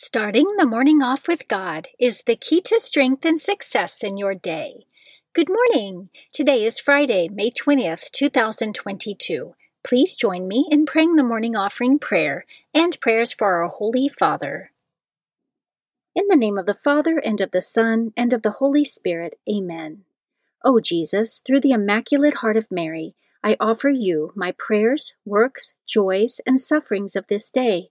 Starting the morning off with God is the key to strength and success in your day. Good morning. Today is Friday, May 20th, 2022. Please join me in praying the morning offering prayer and prayers for our Holy Father. In the name of the Father, and of the Son, and of the Holy Spirit, Amen. O Jesus, through the Immaculate Heart of Mary, I offer you my prayers, works, joys, and sufferings of this day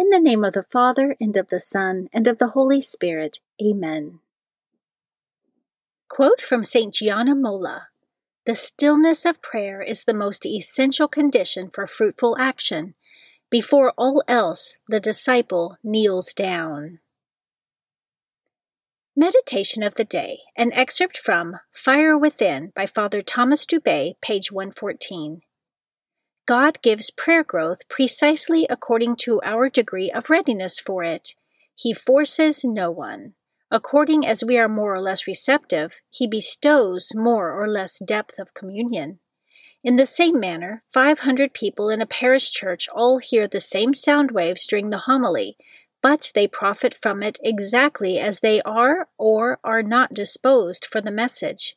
In the name of the Father, and of the Son, and of the Holy Spirit. Amen. Quote from St. Gianna Molla The stillness of prayer is the most essential condition for fruitful action. Before all else, the disciple kneels down. Meditation of the Day, an excerpt from Fire Within by Father Thomas Dubay, page 114. God gives prayer growth precisely according to our degree of readiness for it. He forces no one. According as we are more or less receptive, He bestows more or less depth of communion. In the same manner, 500 people in a parish church all hear the same sound waves during the homily, but they profit from it exactly as they are or are not disposed for the message.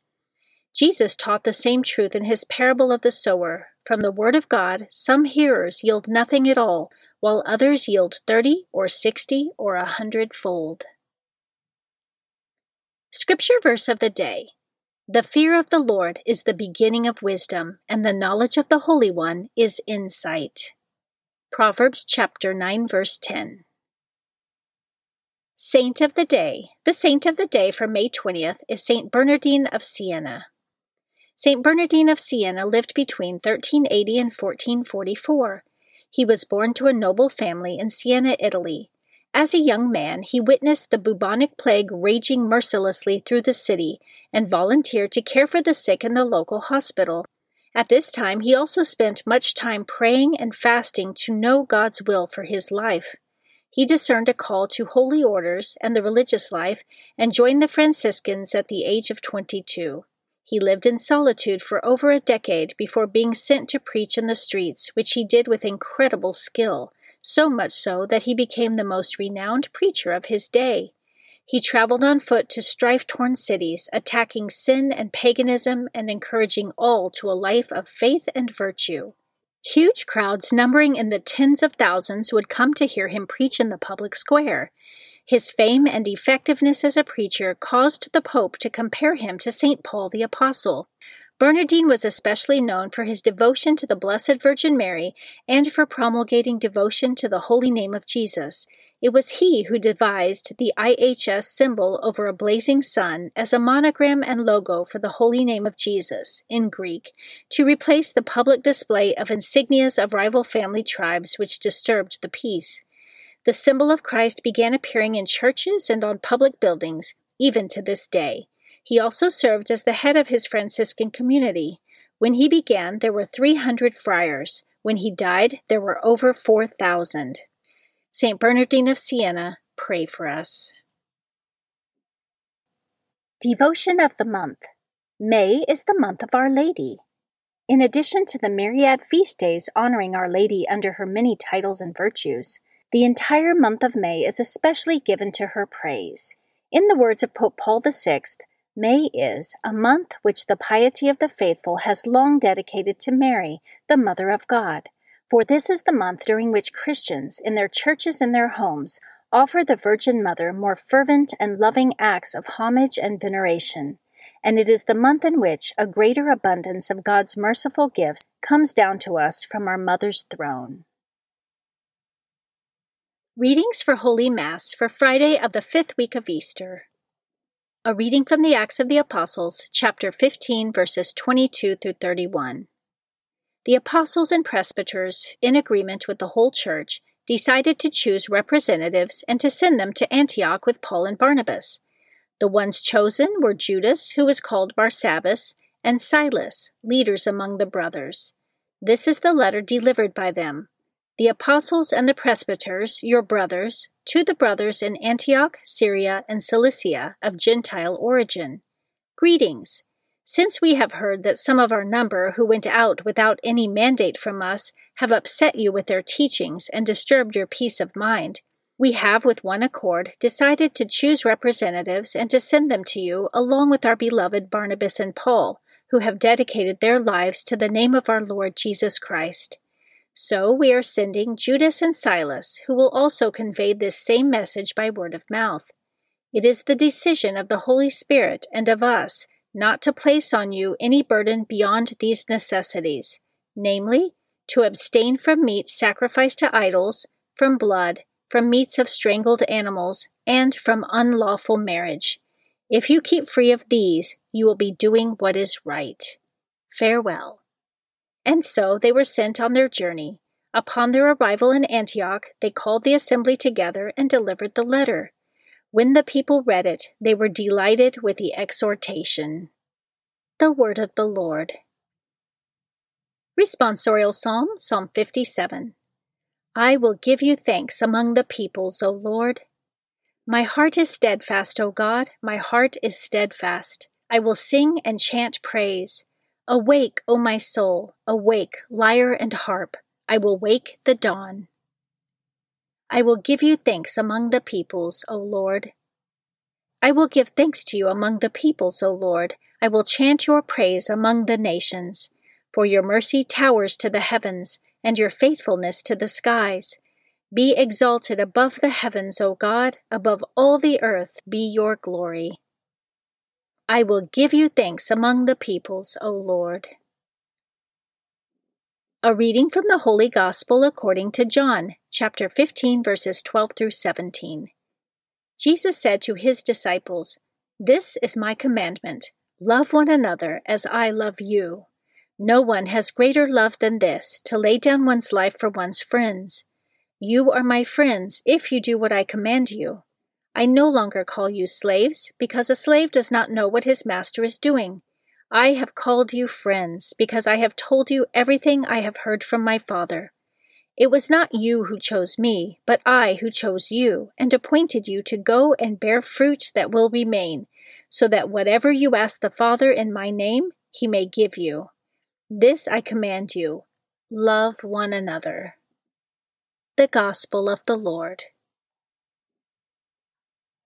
Jesus taught the same truth in his parable of the sower, from the Word of God, some hearers yield nothing at all, while others yield thirty or sixty or a hundredfold. Scripture verse of the day The fear of the Lord is the beginning of wisdom, and the knowledge of the Holy One is insight. Proverbs chapter 9, verse 10. Saint of the Day. The saint of the day for May 20th is Saint Bernardine of Siena. St. Bernardine of Siena lived between 1380 and 1444. He was born to a noble family in Siena, Italy. As a young man, he witnessed the bubonic plague raging mercilessly through the city and volunteered to care for the sick in the local hospital. At this time, he also spent much time praying and fasting to know God's will for his life. He discerned a call to holy orders and the religious life and joined the Franciscans at the age of 22. He lived in solitude for over a decade before being sent to preach in the streets, which he did with incredible skill, so much so that he became the most renowned preacher of his day. He traveled on foot to strife torn cities, attacking sin and paganism and encouraging all to a life of faith and virtue. Huge crowds numbering in the tens of thousands would come to hear him preach in the public square. His fame and effectiveness as a preacher caused the Pope to compare him to St. Paul the Apostle. Bernardine was especially known for his devotion to the Blessed Virgin Mary and for promulgating devotion to the holy name of Jesus. It was he who devised the IHS symbol over a blazing sun as a monogram and logo for the holy name of Jesus, in Greek, to replace the public display of insignias of rival family tribes which disturbed the peace. The symbol of Christ began appearing in churches and on public buildings, even to this day. He also served as the head of his Franciscan community. When he began, there were 300 friars. When he died, there were over 4,000. St. Bernardine of Siena, pray for us. Devotion of the Month May is the month of Our Lady. In addition to the myriad feast days honoring Our Lady under her many titles and virtues, the entire month of May is especially given to her praise. In the words of Pope Paul VI, May is a month which the piety of the faithful has long dedicated to Mary, the Mother of God. For this is the month during which Christians, in their churches and their homes, offer the Virgin Mother more fervent and loving acts of homage and veneration. And it is the month in which a greater abundance of God's merciful gifts comes down to us from our Mother's throne. Readings for Holy Mass for Friday of the fifth week of Easter. A reading from the Acts of the Apostles, chapter 15, verses 22 through 31. The apostles and presbyters, in agreement with the whole church, decided to choose representatives and to send them to Antioch with Paul and Barnabas. The ones chosen were Judas, who was called Barsabbas, and Silas, leaders among the brothers. This is the letter delivered by them. The apostles and the presbyters, your brothers, to the brothers in Antioch, Syria, and Cilicia of Gentile origin. Greetings. Since we have heard that some of our number who went out without any mandate from us have upset you with their teachings and disturbed your peace of mind, we have with one accord decided to choose representatives and to send them to you along with our beloved Barnabas and Paul, who have dedicated their lives to the name of our Lord Jesus Christ. So we are sending Judas and Silas, who will also convey this same message by word of mouth. It is the decision of the Holy Spirit and of us not to place on you any burden beyond these necessities, namely, to abstain from meat sacrificed to idols, from blood, from meats of strangled animals, and from unlawful marriage. If you keep free of these, you will be doing what is right. Farewell. And so they were sent on their journey. Upon their arrival in Antioch, they called the assembly together and delivered the letter. When the people read it, they were delighted with the exhortation. The Word of the Lord. Responsorial Psalm, Psalm 57. I will give you thanks among the peoples, O Lord. My heart is steadfast, O God, my heart is steadfast. I will sing and chant praise. Awake, O my soul, awake, lyre and harp. I will wake the dawn. I will give you thanks among the peoples, O Lord. I will give thanks to you among the peoples, O Lord. I will chant your praise among the nations. For your mercy towers to the heavens, and your faithfulness to the skies. Be exalted above the heavens, O God, above all the earth be your glory. I will give you thanks among the peoples, O Lord. A reading from the Holy Gospel according to John, chapter 15, verses 12 through 17. Jesus said to his disciples, This is my commandment love one another as I love you. No one has greater love than this, to lay down one's life for one's friends. You are my friends if you do what I command you. I no longer call you slaves, because a slave does not know what his master is doing. I have called you friends, because I have told you everything I have heard from my Father. It was not you who chose me, but I who chose you, and appointed you to go and bear fruit that will remain, so that whatever you ask the Father in my name, he may give you. This I command you love one another. The Gospel of the Lord.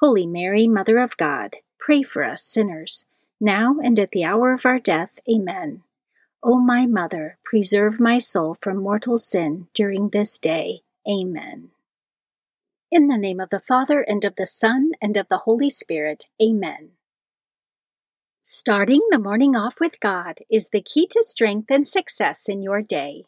Holy Mary, Mother of God, pray for us sinners, now and at the hour of our death. Amen. O my Mother, preserve my soul from mortal sin during this day. Amen. In the name of the Father, and of the Son, and of the Holy Spirit. Amen. Starting the morning off with God is the key to strength and success in your day.